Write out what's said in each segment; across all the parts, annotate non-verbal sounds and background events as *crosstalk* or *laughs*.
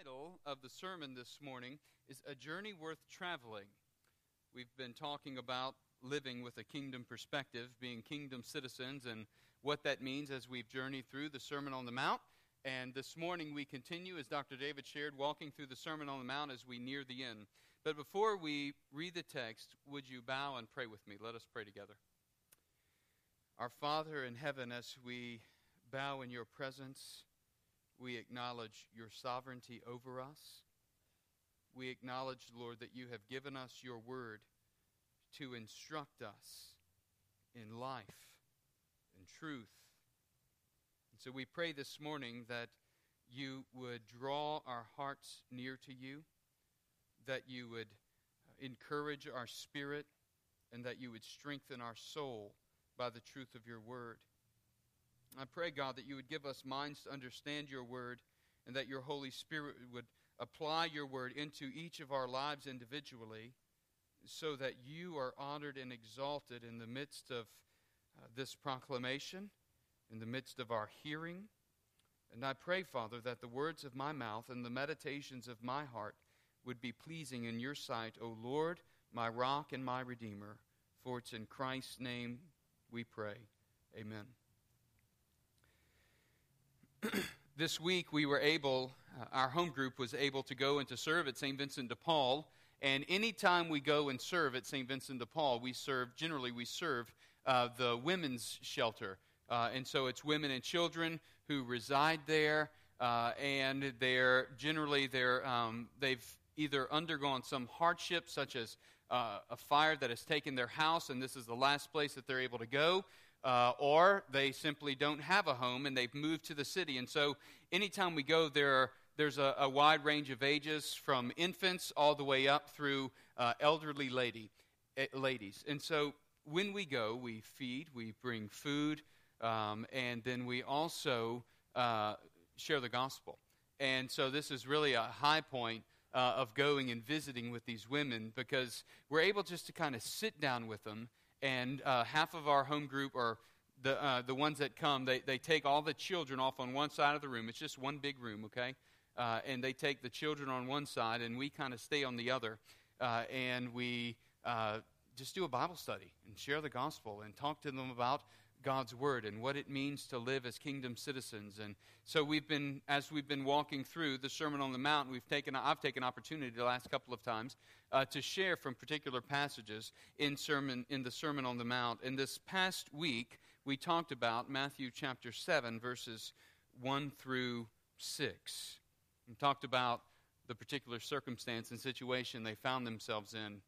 title of the sermon this morning is A Journey Worth Traveling. We've been talking about living with a kingdom perspective, being kingdom citizens, and what that means as we've journeyed through the Sermon on the Mount. And this morning we continue, as Dr. David shared, walking through the Sermon on the Mount as we near the end. But before we read the text, would you bow and pray with me? Let us pray together. Our Father in heaven, as we bow in your presence, we acknowledge your sovereignty over us. We acknowledge, Lord, that you have given us your word to instruct us in life and truth. And so we pray this morning that you would draw our hearts near to you, that you would uh, encourage our spirit, and that you would strengthen our soul by the truth of your word. I pray, God, that you would give us minds to understand your word and that your Holy Spirit would apply your word into each of our lives individually so that you are honored and exalted in the midst of uh, this proclamation, in the midst of our hearing. And I pray, Father, that the words of my mouth and the meditations of my heart would be pleasing in your sight, O Lord, my rock and my redeemer. For it's in Christ's name we pray. Amen. *clears throat* this week we were able, uh, our home group was able to go and to serve at St. Vincent de Paul. And anytime we go and serve at St. Vincent de Paul, we serve, generally, we serve uh, the women's shelter. Uh, and so it's women and children who reside there. Uh, and they're generally they're, um, they've either undergone some hardship, such as uh, a fire that has taken their house, and this is the last place that they're able to go, uh, or they simply don't have a home and they've moved to the city. And so, anytime we go, there there's a, a, wide range of ages from infants all the way up through uh, elderly lady, uh, ladies. And so, when we go, we feed, we bring food, um, and then we also uh, share the gospel. And so, this is really a high point. Uh, of going and visiting with these women because we're able just to kind of sit down with them and uh, half of our home group are the, uh, the ones that come, they, they take all the children off on one side of the room. It's just one big room, okay? Uh, and they take the children on one side, and we kind of stay on the other. Uh, and we uh, just do a Bible study and share the gospel and talk to them about God's word and what it means to live as kingdom citizens. And so we've been, as we've been walking through the Sermon on the Mount, we've taken, I've taken opportunity the last couple of times uh, to share from particular passages in sermon in the Sermon on the Mount. And this past week, we talked about Matthew chapter seven, verses one through six. We talked about the particular circumstance and situation they found themselves in,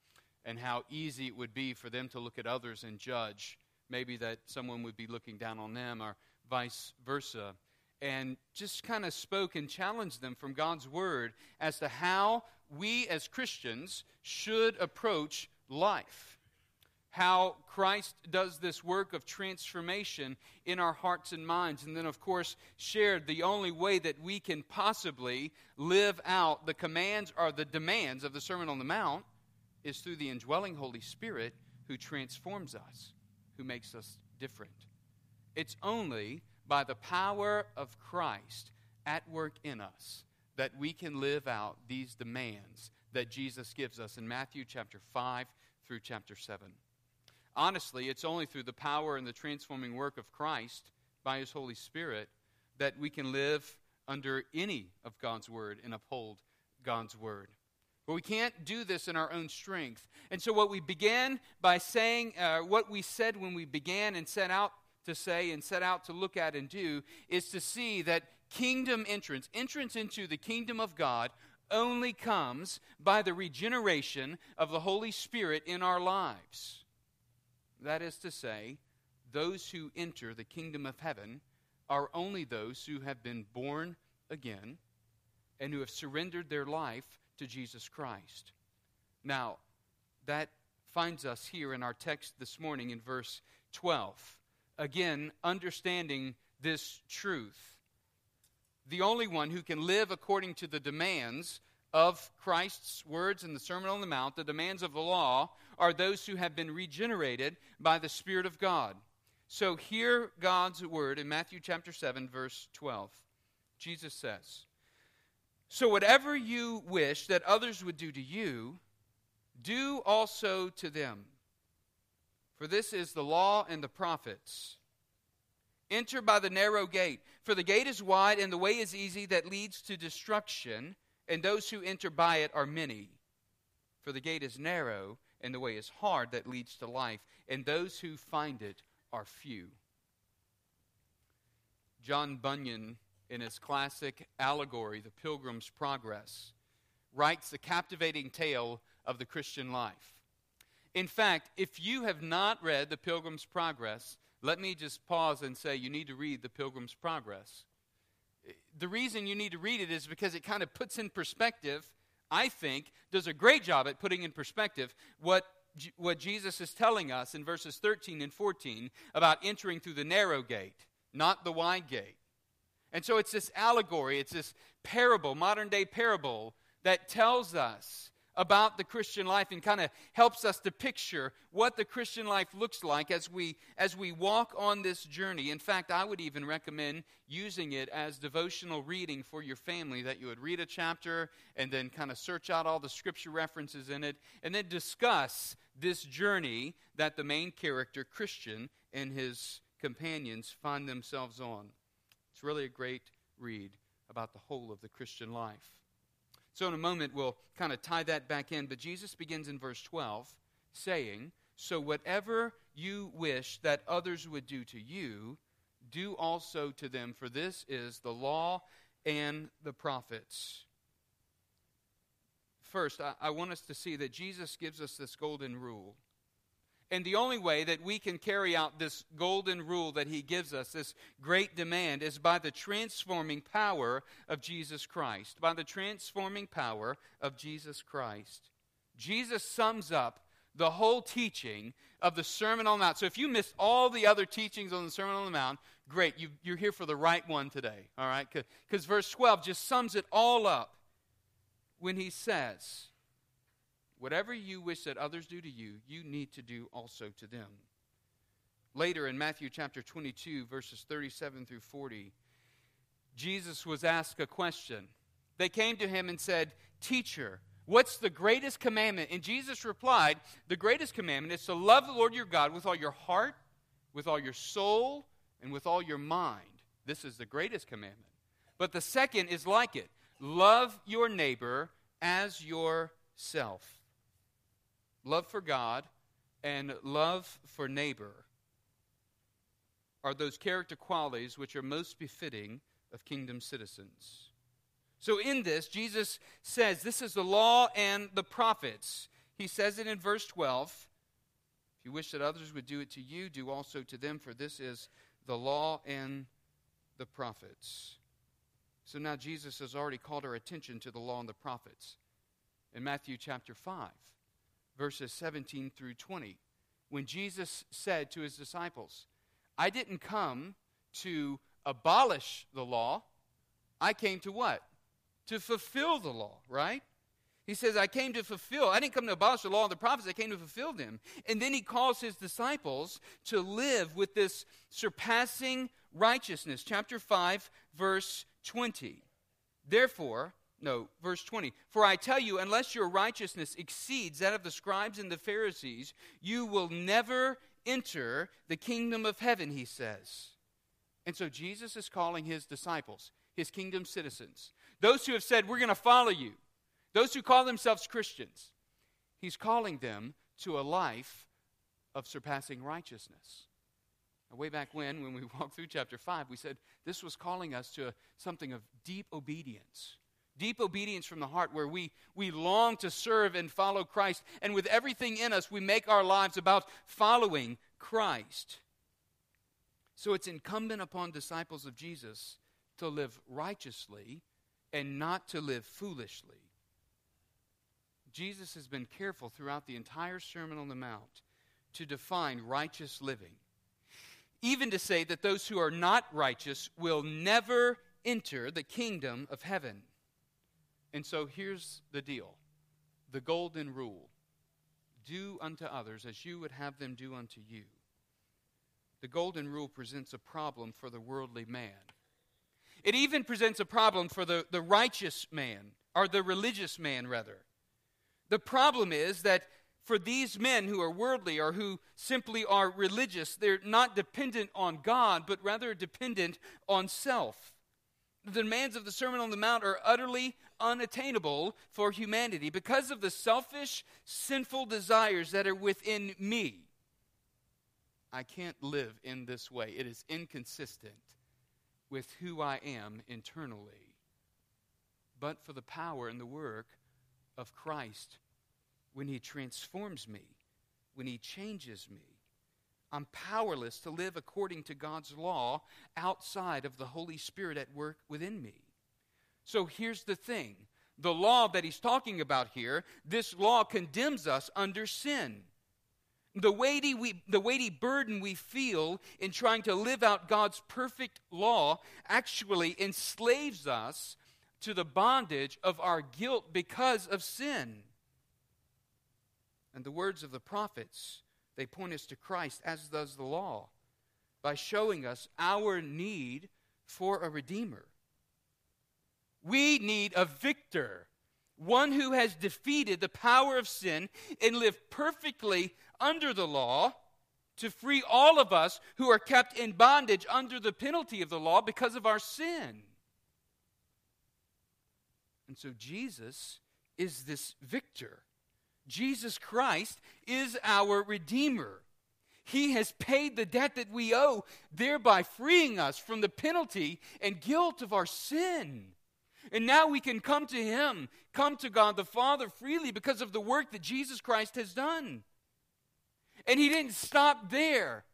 and how easy it would be for them to look at others and judge maybe that someone would be looking down on them or vice versa. And just kind of spoke and challenged them from God's word as to how we as Christians should approach life. How Christ does this work of transformation in our hearts and minds. And then, of course, shared the only way that we can possibly live out the commands or the demands of the Sermon on the Mount is through the indwelling Holy Spirit who transforms us who makes us different. It's only by the power of Christ at work in us that we can live out these demands that Jesus gives us in Matthew chapter 5 through chapter 7. Honestly, it's only through the power and the transforming work of Christ by his Holy Spirit that we can live under any of God's word and uphold God's word. But we can't do this in our own strength. And so, what we began by saying, uh, what we said when we began and set out to say and set out to look at and do, is to see that kingdom entrance, entrance into the kingdom of God, only comes by the regeneration of the Holy Spirit in our lives. That is to say, those who enter the kingdom of heaven are only those who have been born again and who have surrendered their life to Jesus Christ. Now, that finds us here in our text this morning in verse 12. Again, understanding this truth. The only one who can live according to the demands of Christ's words in the Sermon on the Mount, the demands of the law, are those who have been regenerated by the Spirit of God. So hear God's word in Matthew chapter 7, verse 12. Jesus says, So, whatever you wish that others would do to you, do also to them. For this is the law and the prophets. Enter by the narrow gate, for the gate is wide and the way is easy that leads to destruction, and those who enter by it are many. For the gate is narrow and the way is hard that leads to life, and those who find it are few. John Bunyan in his classic allegory, The Pilgrim's Progress, writes the captivating tale of the Christian life. In fact, if you have not read The Pilgrim's Progress, let me just pause and say you need to read The Pilgrim's Progress. The reason you need to read it is because it kind of puts in perspective, I think, does a great job at putting in perspective what, what Jesus is telling us in verses 13 and 14 about entering through the narrow gate, not the wide gate. And so it's this allegory, it's this parable, modern day parable, that tells us about the Christian life and kind of helps us to picture what the Christian life looks like as we as we walk on this journey. In fact, I would even recommend using it as devotional reading for your family that you would read a chapter and then kind of search out all the scripture references in it and then discuss this journey that the main character Christian and his companions find themselves on. It's really a great read about the whole of the Christian life. So, in a moment, we'll kind of tie that back in. But Jesus begins in verse 12 saying, So, whatever you wish that others would do to you, do also to them, for this is the law and the prophets. First, I, I want us to see that Jesus gives us this golden rule. And the only way that we can carry out this golden rule that he gives us, this great demand, is by the transforming power of Jesus Christ. By the transforming power of Jesus Christ. Jesus sums up the whole teaching of the Sermon on the Mount. So if you missed all the other teachings on the Sermon on the Mount, great, you, are here for the right one today, all right? Because verse 12 just sums it all up when he says, Whatever you wish that others do to you, you need to do also to them. Later in Matthew chapter 22, verses 37 through 40, Jesus was asked a question. They came to him and said, Teacher, what's the greatest commandment? And Jesus replied, The greatest commandment is to love the Lord your God with all your heart, with all your soul, and with all your mind. This is the greatest commandment. But the second is like it love your neighbor as yourself love for God and love for neighbor are those character qualities which are most befitting of kingdom citizens. So, in this, Jesus says, This is the law and the prophets. He says it in verse 12 If you wish that others would do it to you, do also to them, for this is the law and the prophets. So now Jesus has already called our attention to the law and the prophets in Matthew chapter 5 verses 17 through 20, when Jesus said to his disciples, I didn't come to abolish the law. I came to what? To fulfill the law, right? He says, I came to fulfill. I didn't come to abolish the law and the prophets, I came to fulfill them. And then he calls his disciples to live with this surpassing righteousness. Chapter 5, verse 20. Therefore, no, verse 20. For I tell you, unless your righteousness exceeds that of the scribes and the Pharisees, you will never enter the kingdom of heaven, he says. And so Jesus is calling his disciples, his kingdom citizens, those who have said, We're going to follow you, those who call themselves Christians. He's calling them to a life of surpassing righteousness. Now, way back when, when we *laughs* walked through chapter 5, we said this was calling us to something of deep obedience Deep obedience from the heart, where we, we long to serve and follow Christ. And with everything in us, we make our lives about following Christ. So it's incumbent upon disciples of Jesus to live righteously and not to live foolishly. Jesus has been careful throughout the entire Sermon on the Mount to define righteous living, even to say that those who are not righteous will never enter the kingdom of heaven. And so here's the deal the golden rule do unto others as you would have them do unto you. The golden rule presents a problem for the worldly man. It even presents a problem for the, the righteous man, or the religious man, rather. The problem is that for these men who are worldly or who simply are religious, they're not dependent on God, but rather dependent on self. The demands of the Sermon on the Mount are utterly unattainable for humanity because of the selfish, sinful desires that are within me. I can't live in this way. It is inconsistent with who I am internally. But for the power and the work of Christ when He transforms me, when He changes me, I'm powerless to live according to God's law outside of the Holy Spirit at work within me. So here's the thing the law that he's talking about here, this law condemns us under sin. The weighty, we, the weighty burden we feel in trying to live out God's perfect law actually enslaves us to the bondage of our guilt because of sin. And the words of the prophets, they point us to Christ, as does the law, by showing us our need for a Redeemer. We need a victor, one who has defeated the power of sin and lived perfectly under the law to free all of us who are kept in bondage under the penalty of the law because of our sin. And so Jesus is this victor. Jesus Christ is our Redeemer. He has paid the debt that we owe, thereby freeing us from the penalty and guilt of our sin. And now we can come to Him, come to God the Father freely because of the work that Jesus Christ has done. And He didn't stop there.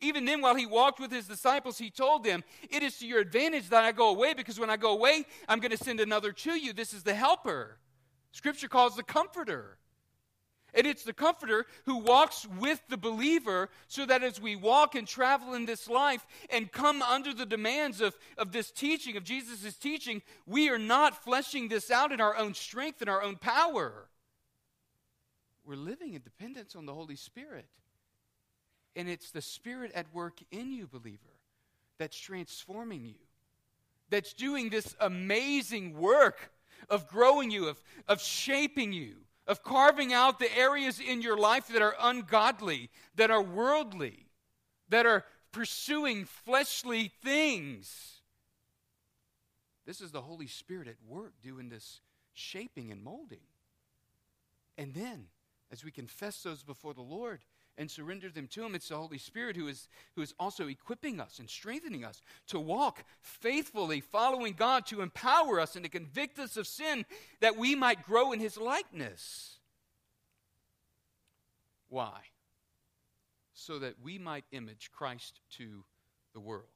Even then, while He walked with His disciples, He told them, It is to your advantage that I go away because when I go away, I'm going to send another to you. This is the helper. Scripture calls the comforter. And it's the comforter who walks with the believer so that as we walk and travel in this life and come under the demands of, of this teaching, of Jesus' teaching, we are not fleshing this out in our own strength and our own power. We're living in dependence on the Holy Spirit. And it's the Spirit at work in you, believer, that's transforming you, that's doing this amazing work of growing you, of, of shaping you of carving out the areas in your life that are ungodly, that are worldly, that are pursuing fleshly things. This is the Holy Spirit at work doing this shaping and molding. And then, as we confess those before the Lord, and surrender them to Him. It's the Holy Spirit who is, who is also equipping us and strengthening us to walk faithfully, following God, to empower us and to convict us of sin that we might grow in His likeness. Why? So that we might image Christ to the world.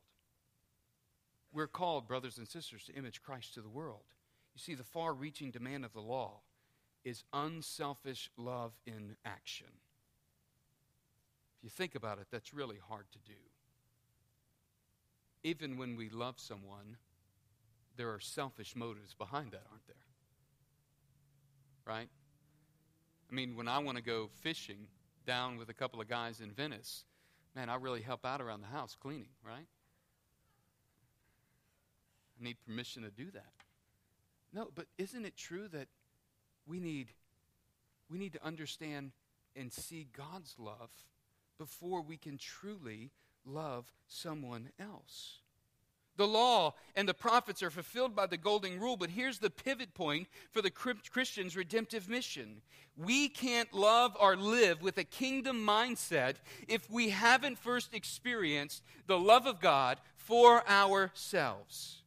We're called, brothers and sisters, to image Christ to the world. You see, the far reaching demand of the law is unselfish love in action. If you think about it, that's really hard to do. Even when we love someone, there are selfish motives behind that, aren't there? Right? I mean, when I want to go fishing down with a couple of guys in Venice, man, I really help out around the house cleaning, right? I need permission to do that. No, but isn't it true that we need we need to understand and see God's love before we can truly love someone else. The law and the prophets are fulfilled by the golden rule, but here's the pivot point for the Christian's redemptive mission. We can't love or live with a kingdom mindset if we haven't first experienced the love of God for ourselves.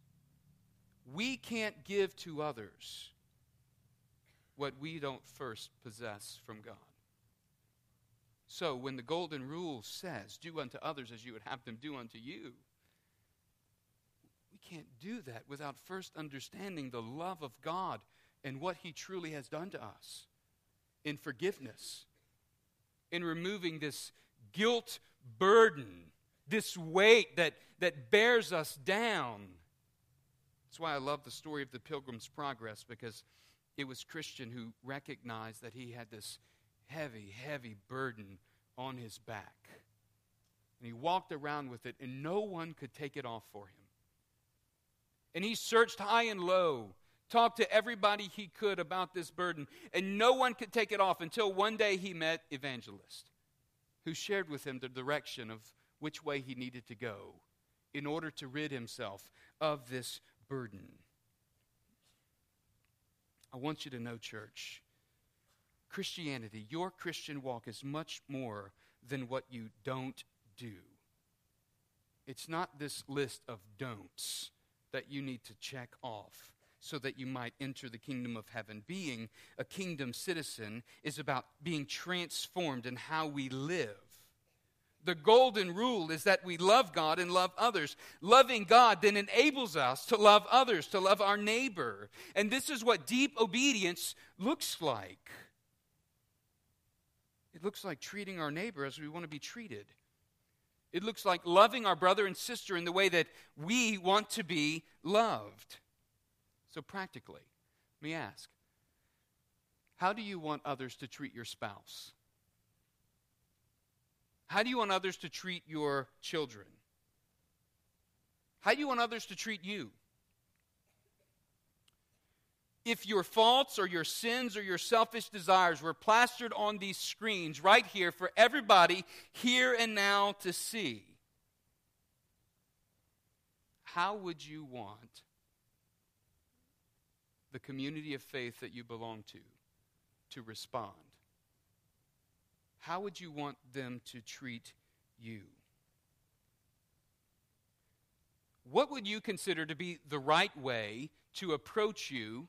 We can't give to others what we don't first possess from God. So when the golden rule says, do unto others as you would have them do unto you, we can't do that without first understanding the love of God and what He truly has done to us in forgiveness, in removing this guilt burden, this weight that, that bears us down. That's why I love the story of the Pilgrim's Progress because it was Christian who recognized that he had this heavy, heavy burden on his back. And he walked around with it, and no one could take it off for him. And he searched high and low, talked to everybody he could about this burden, and no one could take it off until one day he met Evangelist, who shared with him the direction of which way he needed to go in order to rid himself of this burden. I want you to know, church, Christianity, your Christian walk is much more than what you don't do. It's not this list of don'ts that you need to check off so that you might enter the kingdom of heaven. Being a kingdom citizen is about being transformed in how we live. The golden rule is that we love God and love others. Loving God then enables us to love others, to love our neighbor. And this is what deep obedience looks like. It looks like treating our neighbor as we want to be treated. It looks like loving our brother and sister in the way that we want to be loved. So, practically, let me ask how do you want others to treat your spouse? How do you want others to treat your children? How do you want others to treat you? If your faults or your sins or your selfish desires were plastered on these screens right here for everybody here and now to see, how would you want the community of faith that you belong to to respond? How would you want them to treat you? What would you consider to be the right way to approach you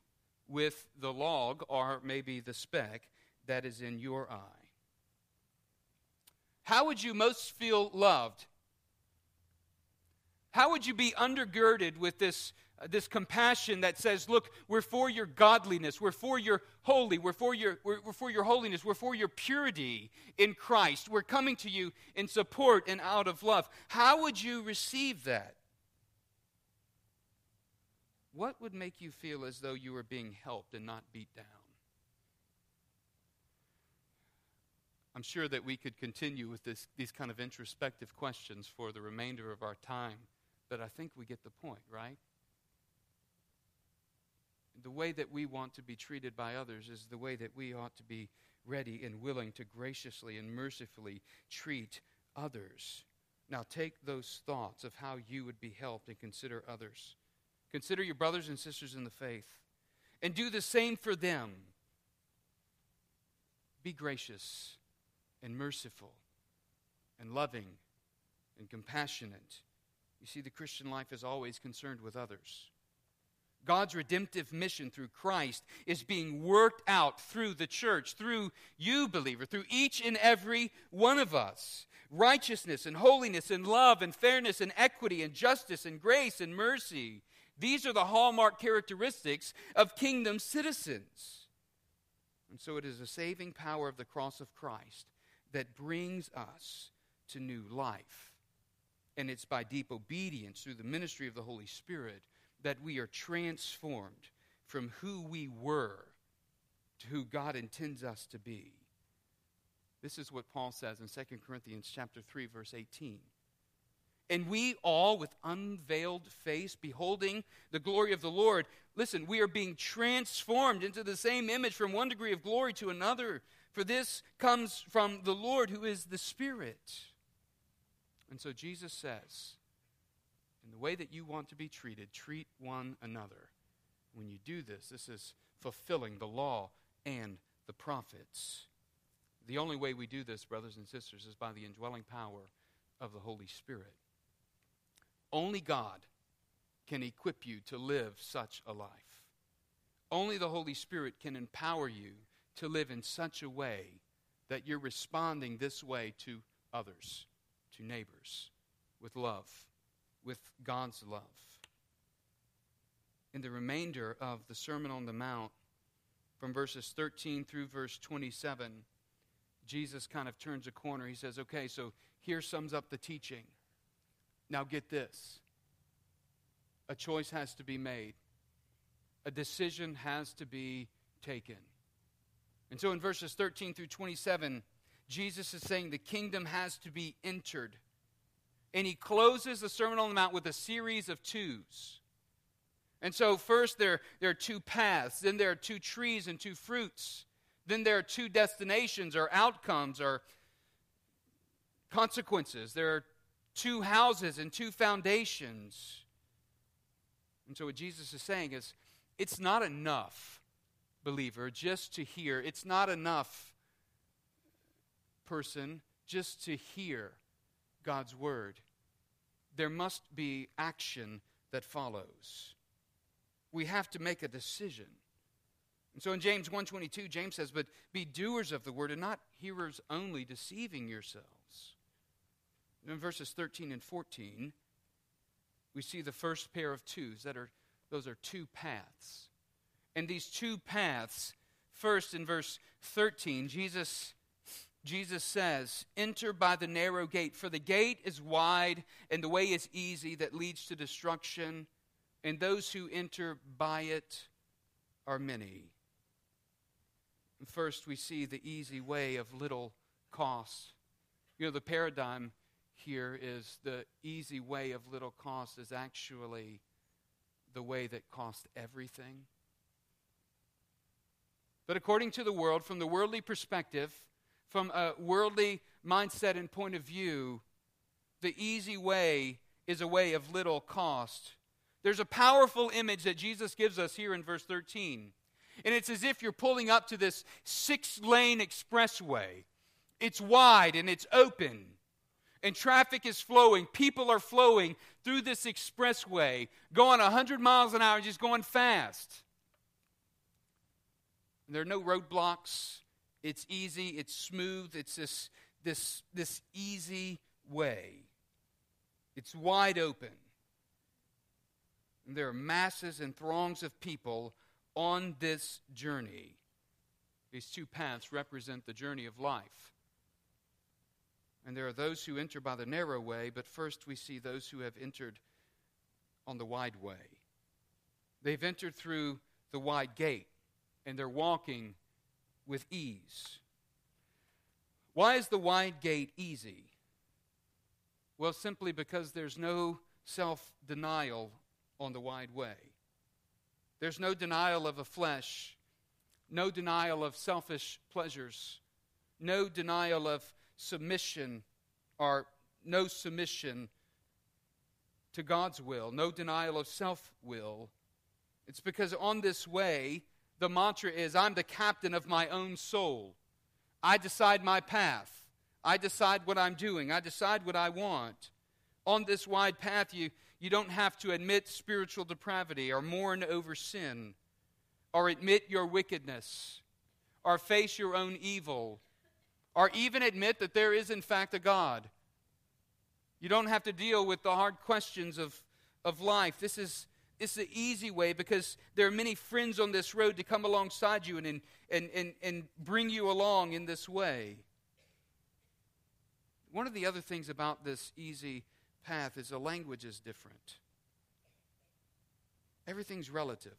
with the log or maybe the speck that is in your eye? How would you most feel loved? How would you be undergirded with this, uh, this compassion that says, Look, we're for your godliness, we're for your holy, we're for your, we're, we're for your holiness, we're for your purity in Christ, we're coming to you in support and out of love? How would you receive that? What would make you feel as though you were being helped and not beat down? I'm sure that we could continue with this, these kind of introspective questions for the remainder of our time, but I think we get the point, right? The way that we want to be treated by others is the way that we ought to be ready and willing to graciously and mercifully treat others. Now, take those thoughts of how you would be helped and consider others. Consider your brothers and sisters in the faith and do the same for them. Be gracious and merciful and loving and compassionate. You see, the Christian life is always concerned with others. God's redemptive mission through Christ is being worked out through the church, through you, believer, through each and every one of us. Righteousness and holiness and love and fairness and equity and justice and grace and mercy these are the hallmark characteristics of kingdom citizens. And so it is the saving power of the cross of Christ that brings us to new life. And it's by deep obedience through the ministry of the Holy Spirit that we are transformed from who we were to who God intends us to be. This is what Paul says in 2 Corinthians chapter 3 verse 18. And we all, with unveiled face, beholding the glory of the Lord, listen, we are being transformed into the same image from one degree of glory to another. For this comes from the Lord who is the Spirit. And so Jesus says, in the way that you want to be treated, treat one another. When you do this, this is fulfilling the law and the prophets. The only way we do this, brothers and sisters, is by the indwelling power of the Holy Spirit. Only God can equip you to live such a life. Only the Holy Spirit can empower you to live in such a way that you're responding this way to others, to neighbors, with love, with God's love. In the remainder of the Sermon on the Mount, from verses 13 through verse 27, Jesus kind of turns a corner. He says, Okay, so here sums up the teaching. Now, get this a choice has to be made, a decision has to be taken. And so in verses 13 through 27, Jesus is saying the kingdom has to be entered. And he closes the Sermon on the Mount with a series of twos. And so, first, there, there are two paths, then, there are two trees and two fruits. Then, there are two destinations or outcomes or consequences. There are two houses and two foundations. And so, what Jesus is saying is it's not enough, believer, just to hear. It's not enough, person, just to hear God's word. There must be action that follows. We have to make a decision. And so in James 1:22 James says, "But be doers of the word and not hearers only, deceiving yourselves." In verses 13 and 14, we see the first pair of twos that are those are two paths. And these two paths, first in verse 13, Jesus Jesus says, Enter by the narrow gate, for the gate is wide and the way is easy that leads to destruction, and those who enter by it are many. First, we see the easy way of little cost. You know, the paradigm here is the easy way of little cost is actually the way that costs everything. But according to the world, from the worldly perspective, from a worldly mindset and point of view, the easy way is a way of little cost. There's a powerful image that Jesus gives us here in verse 13. And it's as if you're pulling up to this six lane expressway. It's wide and it's open and traffic is flowing. People are flowing through this expressway, going 100 miles an hour, just going fast. And there are no roadblocks. It's easy, it's smooth, it's this, this, this easy way. It's wide open. And there are masses and throngs of people on this journey. These two paths represent the journey of life. And there are those who enter by the narrow way, but first we see those who have entered on the wide way. They've entered through the wide gate, and they're walking with ease. Why is the wide gate easy? Well, simply because there's no self denial on the wide way. There's no denial of the flesh, no denial of selfish pleasures, no denial of submission or no submission to God's will, no denial of self will. It's because on this way, the mantra is I'm the captain of my own soul. I decide my path. I decide what I'm doing. I decide what I want. On this wide path, you, you don't have to admit spiritual depravity or mourn over sin or admit your wickedness or face your own evil or even admit that there is, in fact, a God. You don't have to deal with the hard questions of, of life. This is, it's the easy way because there are many friends on this road to come alongside you and, and, and, and bring you along in this way. One of the other things about this easy path is the language is different. Everything's relative.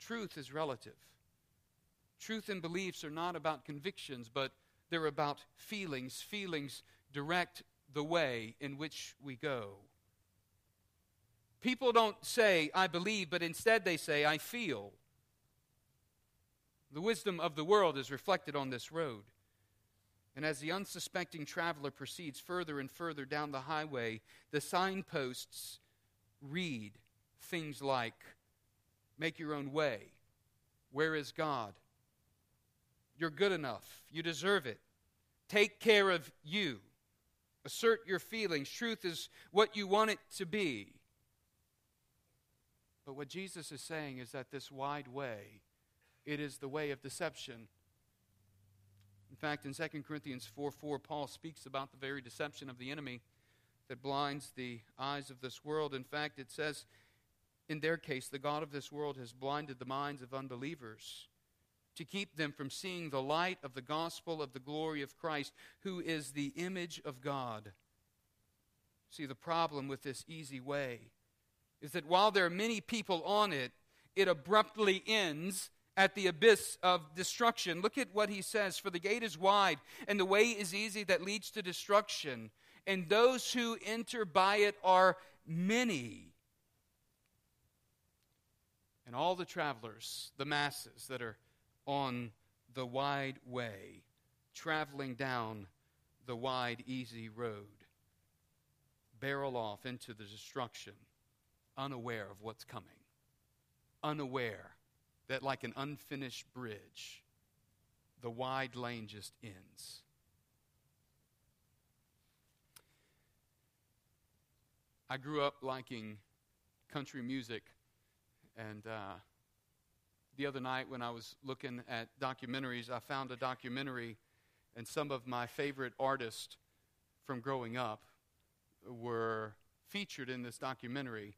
Truth is relative. Truth and beliefs are not about convictions, but they're about feelings. Feelings direct the way in which we go. People don't say, I believe, but instead they say, I feel. The wisdom of the world is reflected on this road. And as the unsuspecting traveler proceeds further and further down the highway, the signposts read things like Make your own way. Where is God? You're good enough. You deserve it. Take care of you. Assert your feelings. Truth is what you want it to be. But what Jesus is saying is that this wide way, it is the way of deception. In fact, in 2 Corinthians 4 4, Paul speaks about the very deception of the enemy that blinds the eyes of this world. In fact, it says, in their case, the God of this world has blinded the minds of unbelievers to keep them from seeing the light of the gospel of the glory of Christ, who is the image of God. See, the problem with this easy way is that while there are many people on it, it abruptly ends at the abyss of destruction. Look at what he says For the gate is wide, and the way is easy that leads to destruction, and those who enter by it are many. and all the travelers, the masses that are on the wide way, traveling down the wide, easy road, barrel off into the destruction, unaware of what's coming, unaware that, like an unfinished bridge, the wide lane just ends. I grew up liking country music, and uh, the other night when I was looking at documentaries, I found a documentary, and some of my favorite artists from growing up were featured in this documentary.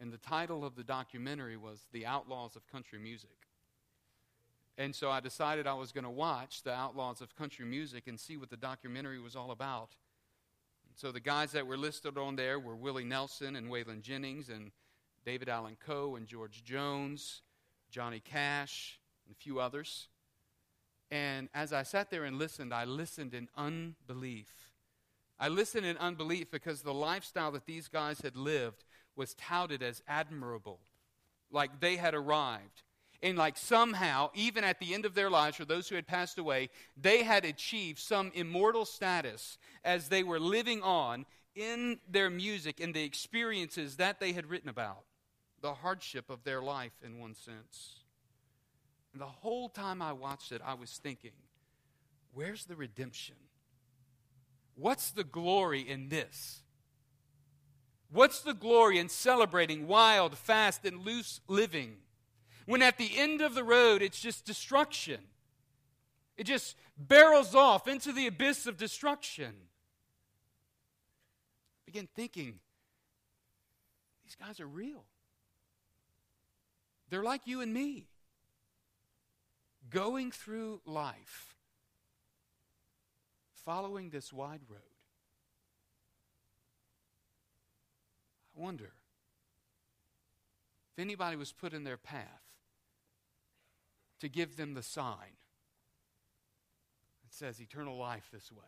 And the title of the documentary was The Outlaws of Country Music. And so I decided I was going to watch The Outlaws of Country Music and see what the documentary was all about. So the guys that were listed on there were Willie Nelson and Waylon Jennings and David Allan Coe and George Jones, Johnny Cash, and a few others. And as I sat there and listened, I listened in unbelief. I listened in unbelief because the lifestyle that these guys had lived was touted as admirable, like they had arrived. And like somehow, even at the end of their lives, for those who had passed away, they had achieved some immortal status as they were living on in their music and the experiences that they had written about the hardship of their life in one sense. And the whole time I watched it, I was thinking, where's the redemption? What's the glory in this? What's the glory in celebrating wild, fast, and loose living when at the end of the road it's just destruction? It just barrels off into the abyss of destruction. Begin thinking, these guys are real. They're like you and me, going through life, following this wide road. I wonder if anybody was put in their path to give them the sign that says eternal life this way.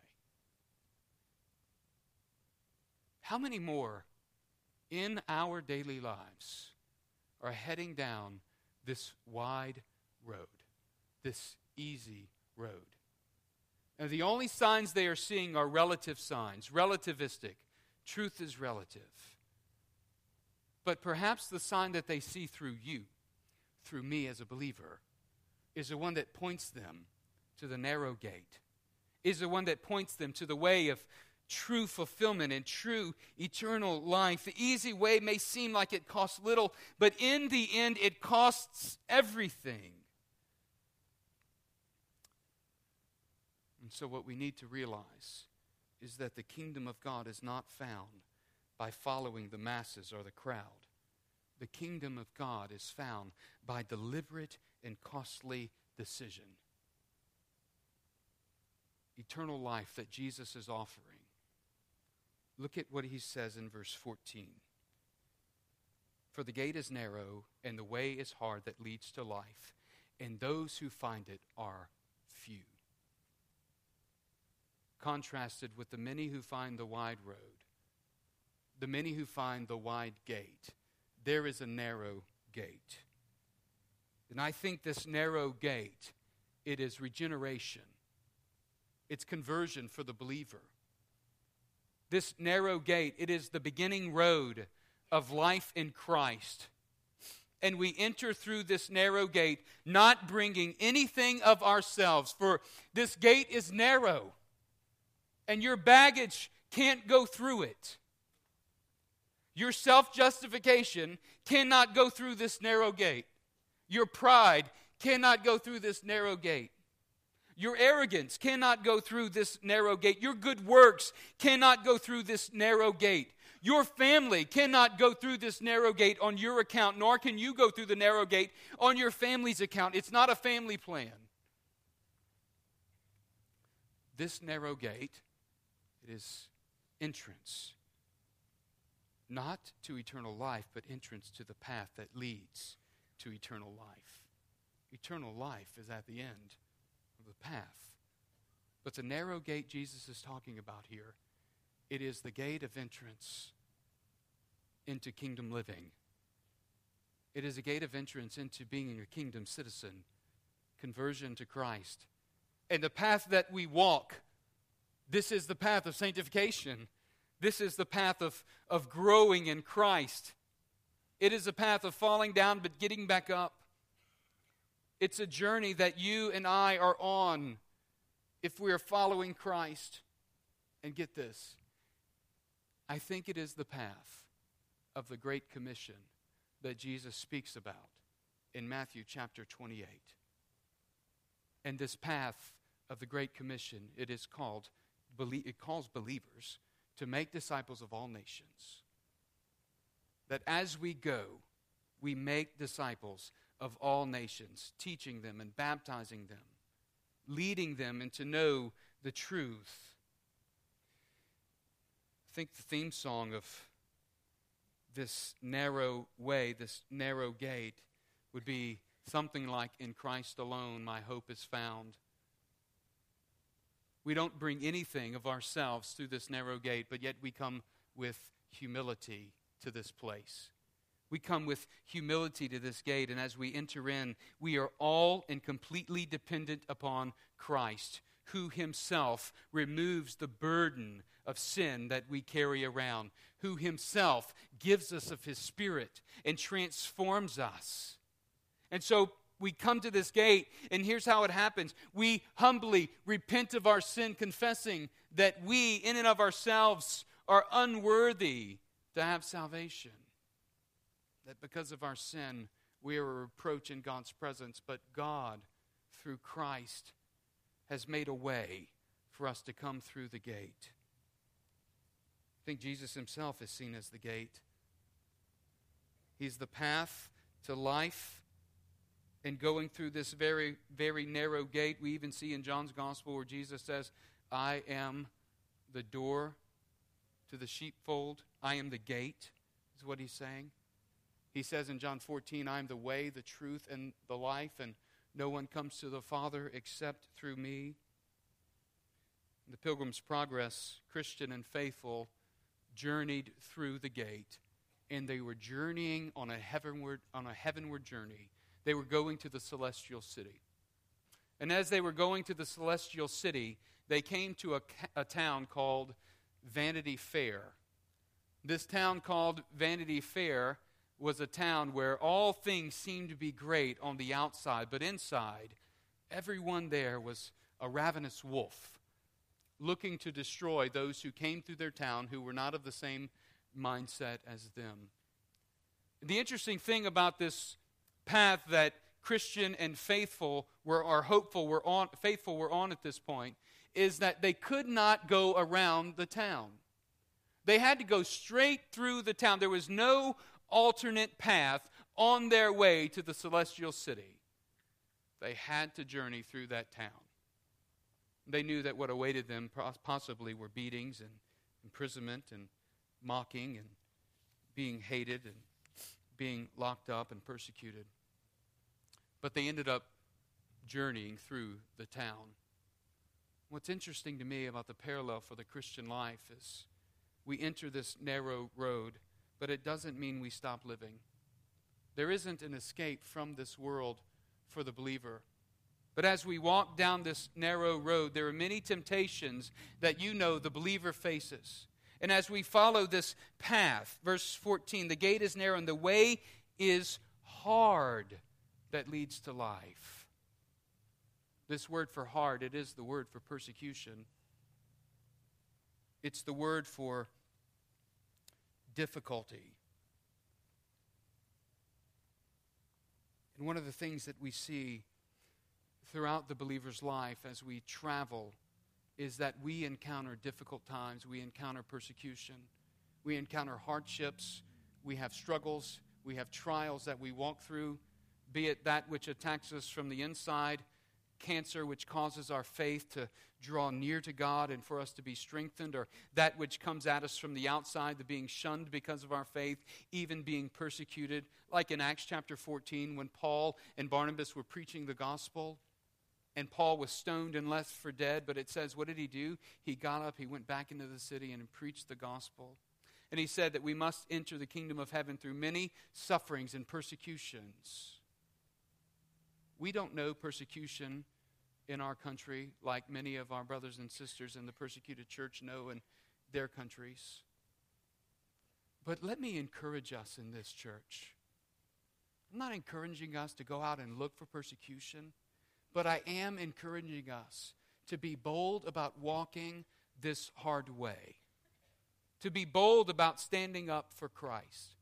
How many more in our daily lives are heading down this wide road, this easy road. And the only signs they are seeing are relative signs, relativistic. Truth is relative. But perhaps the sign that they see through you, through me as a believer, is the one that points them to the narrow gate, is the one that points them to the way of true fulfillment and true eternal life. The easy way may seem like it costs little, but in the end, it costs everything. And so, what we need to realize is that the kingdom of God is not found by following the masses or the crowd. The kingdom of God is found by deliberate and costly decision. Eternal life that Jesus is offering Look at what he says in verse 14. For the gate is narrow, and the way is hard that leads to life, and those who find it are few. Contrasted with the many who find the wide road, the many who find the wide gate, there is a narrow gate. And I think this narrow gate, it is regeneration. It's conversion for the believer this narrow gate, it is the beginning road of life in Christ. And we enter through this narrow gate, not bringing anything of ourselves, for this gate is narrow, and your baggage can't go through it. Your self justification cannot go through this narrow gate. Your pride cannot go through this narrow gate. Your arrogance cannot go through this narrow gate. Your good works cannot go through this narrow gate. Your family cannot go through this narrow gate on your account, nor can you go through the narrow gate on your family's account. It's not a family plan. This narrow gate, it is entrance, not to eternal life, but entrance to the path that leads to eternal life. Eternal life is at the end path. But the narrow gate Jesus is talking about here, it is the gate of entrance into kingdom living. It is a gate of entrance into being a kingdom citizen, conversion to Christ. And the path that we walk, this is the path of sanctification. This is the path of, of growing in Christ. It is a path of falling down but getting back up. It's a journey that you and I are on if we are following Christ. And get this I think it is the path of the Great Commission that Jesus speaks about in Matthew chapter 28. And this path of the Great Commission, it is called, it calls believers to make disciples of all nations. That as we go, we make disciples of all nations, teaching them and baptizing them, leading them and to know the truth. I think the theme song of this narrow way, this narrow gate, would be something like, In Christ alone my hope is found. We don't bring anything of ourselves through this narrow gate, but yet we come with humility to this place. We come with humility to this gate, and as we enter in, we are all and completely dependent upon Christ, who himself removes the burden of sin that we carry around, who himself gives us of his Spirit and transforms us. And so we come to this gate, and here's how it happens. We humbly repent of our sin, confessing that we, in and of ourselves, are unworthy to have salvation that because of our sin, we are a reproach in God's presence, but God, through Christ, has made a way for us to come through the gate. I think Jesus himself is seen as the gate. He's the path to life. And going through this very, very narrow gate, we even see in John's gospel where Jesus says, I am the door to the sheepfold. I am the gate, is what he's saying. He says in John 14, I am the way, the truth, and the life, and no one comes to the Father except through me. The Pilgrim's Progress, Christian and faithful journeyed through the gate, and they were journeying on a heavenward, on a heavenward journey. They were going to the celestial city. And as they were going to the celestial city, they came to a, a town called Vanity Fair. This town called Vanity Fair was a town where all things seemed to be great on the outside, but inside, everyone there was a ravenous wolf looking to destroy those who came through their town who were not of the same mindset as them. The interesting thing about this path that Christian and faithful were or hopeful were on faithful were on at this point is that they could not go around the town. They had to go straight through the town. There was no alternate path on their way to the celestial city. They had to journey through that town. They knew that what awaited them possibly were beatings and imprisonment and mocking and being hated and being locked up and persecuted. But they ended up journeying through the town. What's interesting to me about the parallel for the Christian life is we enter this narrow road but it doesn't mean we stop living. There isn't an escape from this world for the believer. But as we walk down this narrow road, there are many temptations that you know the believer faces. And as we follow this path, verse 14, the gate is narrow and the way is hard that leads to life. This word for hard, it is the word for persecution. It's the word for difficulty. And one of the things that we see throughout the believer's life as we travel is that we encounter difficult times, we encounter persecution, we encounter hardships, we have struggles, we have trials that we walk through, be it that which attacks us from the inside cancer which causes our faith to draw near to God and for us to be strengthened, or that which comes at us from the outside, the being shunned because of our faith, even being persecuted, like in Acts chapter 14 when Paul and Barnabas were preaching the gospel. And Paul was stoned and left for dead, but it says, what did he do? He got up, he went back into the city and preached the gospel. And he said that we must enter the kingdom of heaven through many sufferings and persecutions. We don't know persecution in our country like many of our brothers and sisters in the persecuted church know in their countries. But let me encourage us in this church. I'm not encouraging us to go out and look for persecution, but I am encouraging us to be bold about walking this hard way, to be bold about standing up for Christ.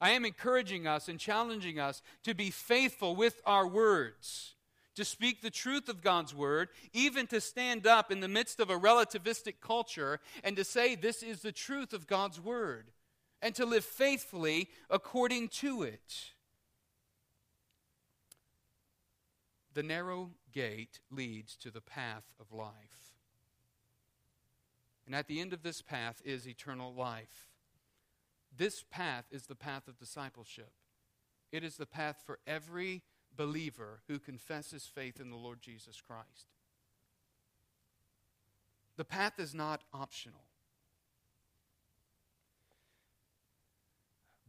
I am encouraging us and challenging us to be faithful with our words, to speak the truth of God's word, even to stand up in the midst of a relativistic culture and to say this is the truth of God's word, and to live faithfully according to it. The narrow gate leads to the path of life. And at the end of this path is eternal life. This path is the path of discipleship. It is the path for every believer who confesses faith in the Lord Jesus Christ. The path is not optional.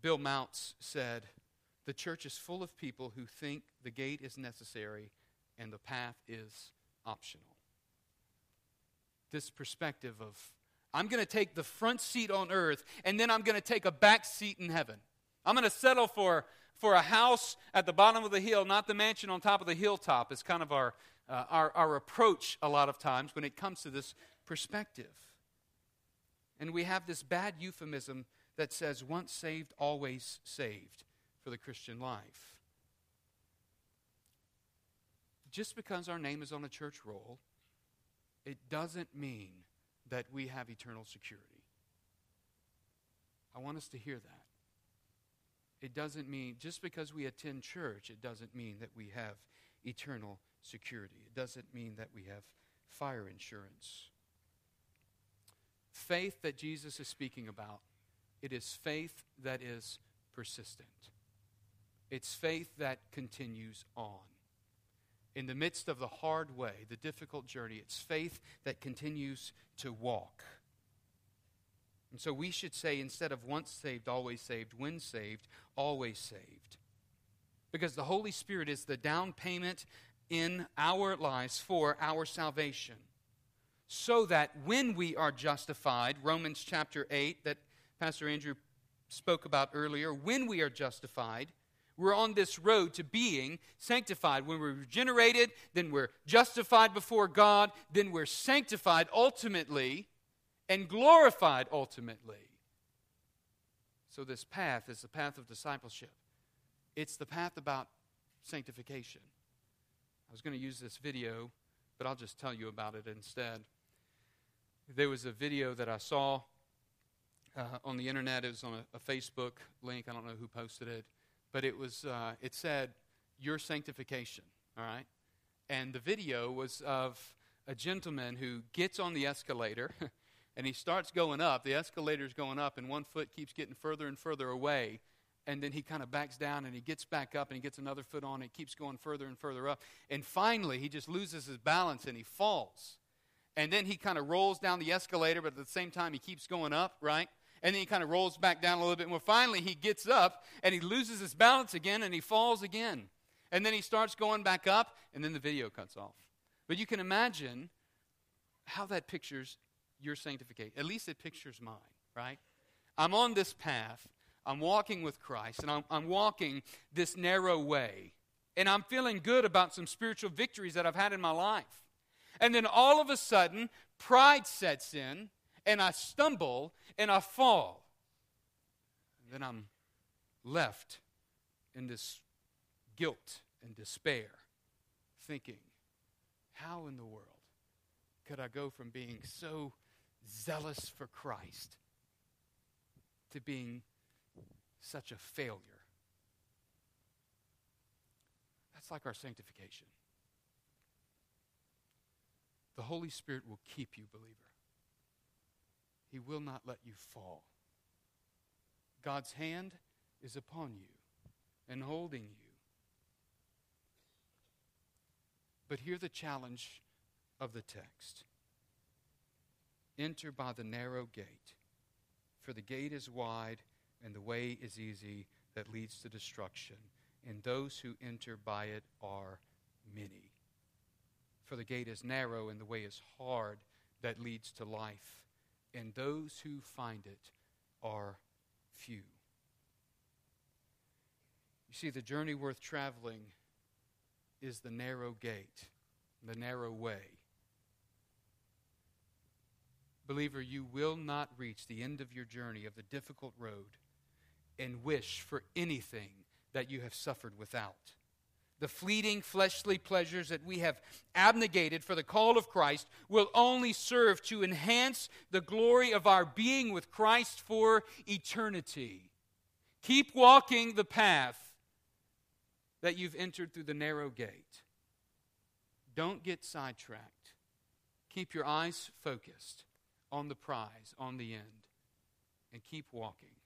Bill Mounce said, The church is full of people who think the gate is necessary and the path is optional. This perspective of, I'm going to take the front seat on earth and then I'm going to take a back seat in heaven. I'm going to settle for, for a house at the bottom of the hill, not the mansion on top of the hilltop, is kind of our, uh, our, our approach a lot of times when it comes to this perspective. And we have this bad euphemism that says, once saved, always saved for the Christian life just because our name is on a church roll, it doesn't mean that we have eternal security. I want us to hear that. It doesn't mean, just because we attend church, it doesn't mean that we have eternal security. It doesn't mean that we have fire insurance. Faith that Jesus is speaking about, it is faith that is persistent. It's faith that continues on in the midst of the hard way, the difficult journey. It's faith that continues to walk. And so we should say instead of once saved, always saved, when saved, always saved. Because the Holy Spirit is the down payment in our lives for our salvation. So that when we are justified, Romans chapter 8, that Pastor Andrew spoke about earlier, when we are justified, we're on this road to being sanctified. When we're regenerated, then we're justified before God, then we're sanctified ultimately and glorified ultimately. So, this path is the path of discipleship. It's the path about sanctification. I was going to use this video, but I'll just tell you about it instead. There was a video that I saw uh, on the internet. It was on a, a Facebook link. I don't know who posted it but it was uh, it said your sanctification. All right, and the video was of a gentleman who gets on the escalator. *laughs* and he starts going up. The escalator's going up, and one foot keeps getting further and further away. And then he kind of backs down and he gets back up and he gets another foot on. It keeps going further and further up. And finally, he just loses his balance and he falls. And then he kind of rolls down the escalator, but at the same time, he keeps going up, right? And then he kind of rolls back down a little bit more. Finally, he gets up and he loses his balance again and he falls again. And then he starts going back up, and then the video cuts off. But you can imagine how that pictures your sanctification. At least it pictures mine, right? I'm on this path. I'm walking with Christ, and I'm, I'm walking this narrow way. And I'm feeling good about some spiritual victories that I've had in my life. And then all of a sudden, pride sets in, and I stumble and I fall. And then I'm left in this guilt and despair, thinking, how in the world could I go from being so zealous for Christ to being such a failure? That's like our sanctification. The Holy Spirit will keep you, believer. He will not let you fall. God's hand is upon you and holding you. But hear the challenge of the text enter by the narrow gate, For the gate is wide and the way is easy that leads to destruction, and those who enter by it are many. For the gate is narrow and the way is hard that leads to life, and those who find it are few. You see, the journey worth traveling is the narrow gate, the narrow way. Believer, you will not reach the end of your journey of the difficult road and wish for anything that you have suffered without. The fleeting fleshly pleasures that we have abnegated for the call of Christ will only serve to enhance the glory of our being with Christ for eternity. Keep walking the path that you've entered through the narrow gate. Don't get sidetracked. Keep your eyes focused on the prize, on the end, and keep walking.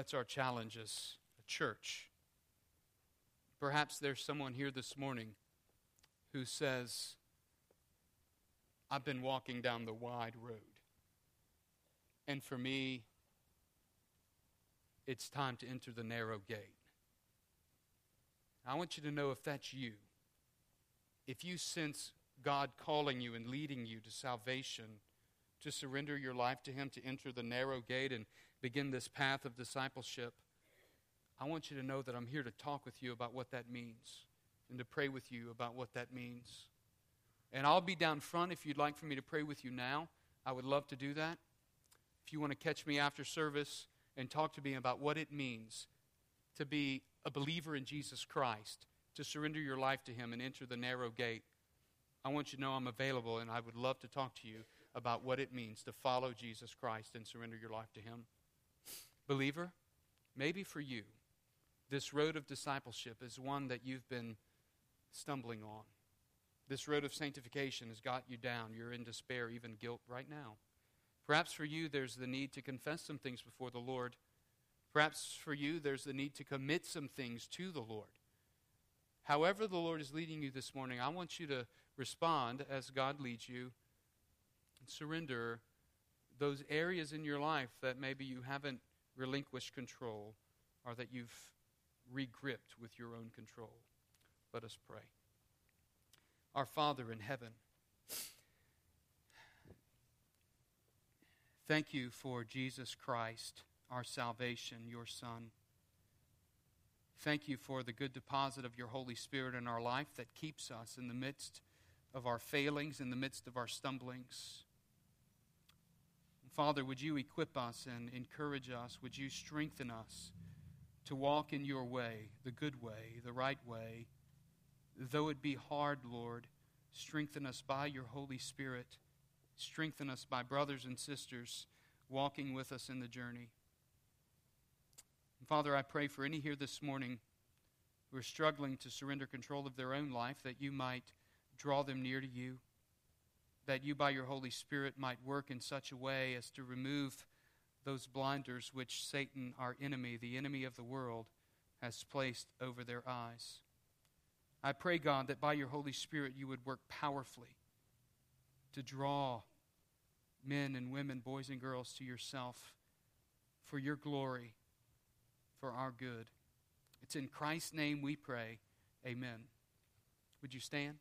That's our challenge as a church. Perhaps there's someone here this morning who says, I've been walking down the wide road. And for me, it's time to enter the narrow gate. I want you to know if that's you, if you sense God calling you and leading you to salvation, to surrender your life to Him, to enter the narrow gate and begin this path of discipleship, I want you to know that I'm here to talk with you about what that means and to pray with you about what that means. And I'll be down front if you'd like for me to pray with you now. I would love to do that. If you want to catch me after service and talk to me about what it means to be a believer in Jesus Christ, to surrender your life to Him and enter the narrow gate, I want you to know I'm available and I would love to talk to you about what it means to follow Jesus Christ and surrender your life to Him. Believer, maybe for you, this road of discipleship is one that you've been stumbling on. This road of sanctification has got you down. You're in despair, even guilt right now. Perhaps for you, there's the need to confess some things before the Lord. Perhaps for you, there's the need to commit some things to the Lord. However, the Lord is leading you this morning, I want you to respond as God leads you and surrender those areas in your life that maybe you haven't relinquished control or that you've regripped with your own control. Let us pray. Our Father in heaven, thank you for Jesus Christ, our salvation, your Son. Thank you for the good deposit of your Holy Spirit in our life that keeps us in the midst of our failings, in the midst of our stumblings. Father, would you equip us and encourage us? Would you strengthen us to walk in your way, the good way, the right way? Though it be hard, Lord, strengthen us by your Holy Spirit. Strengthen us by brothers and sisters walking with us in the journey. Father, I pray for any here this morning who are struggling to surrender control of their own life that you might draw them near to you, that you, by your Holy Spirit, might work in such a way as to remove those blinders which Satan, our enemy, the enemy of the world, has placed over their eyes. I pray, God, that by your Holy Spirit you would work powerfully to draw men and women, boys and girls, to yourself for your glory for our good. It's in Christ's name we pray. Amen. Would you stand?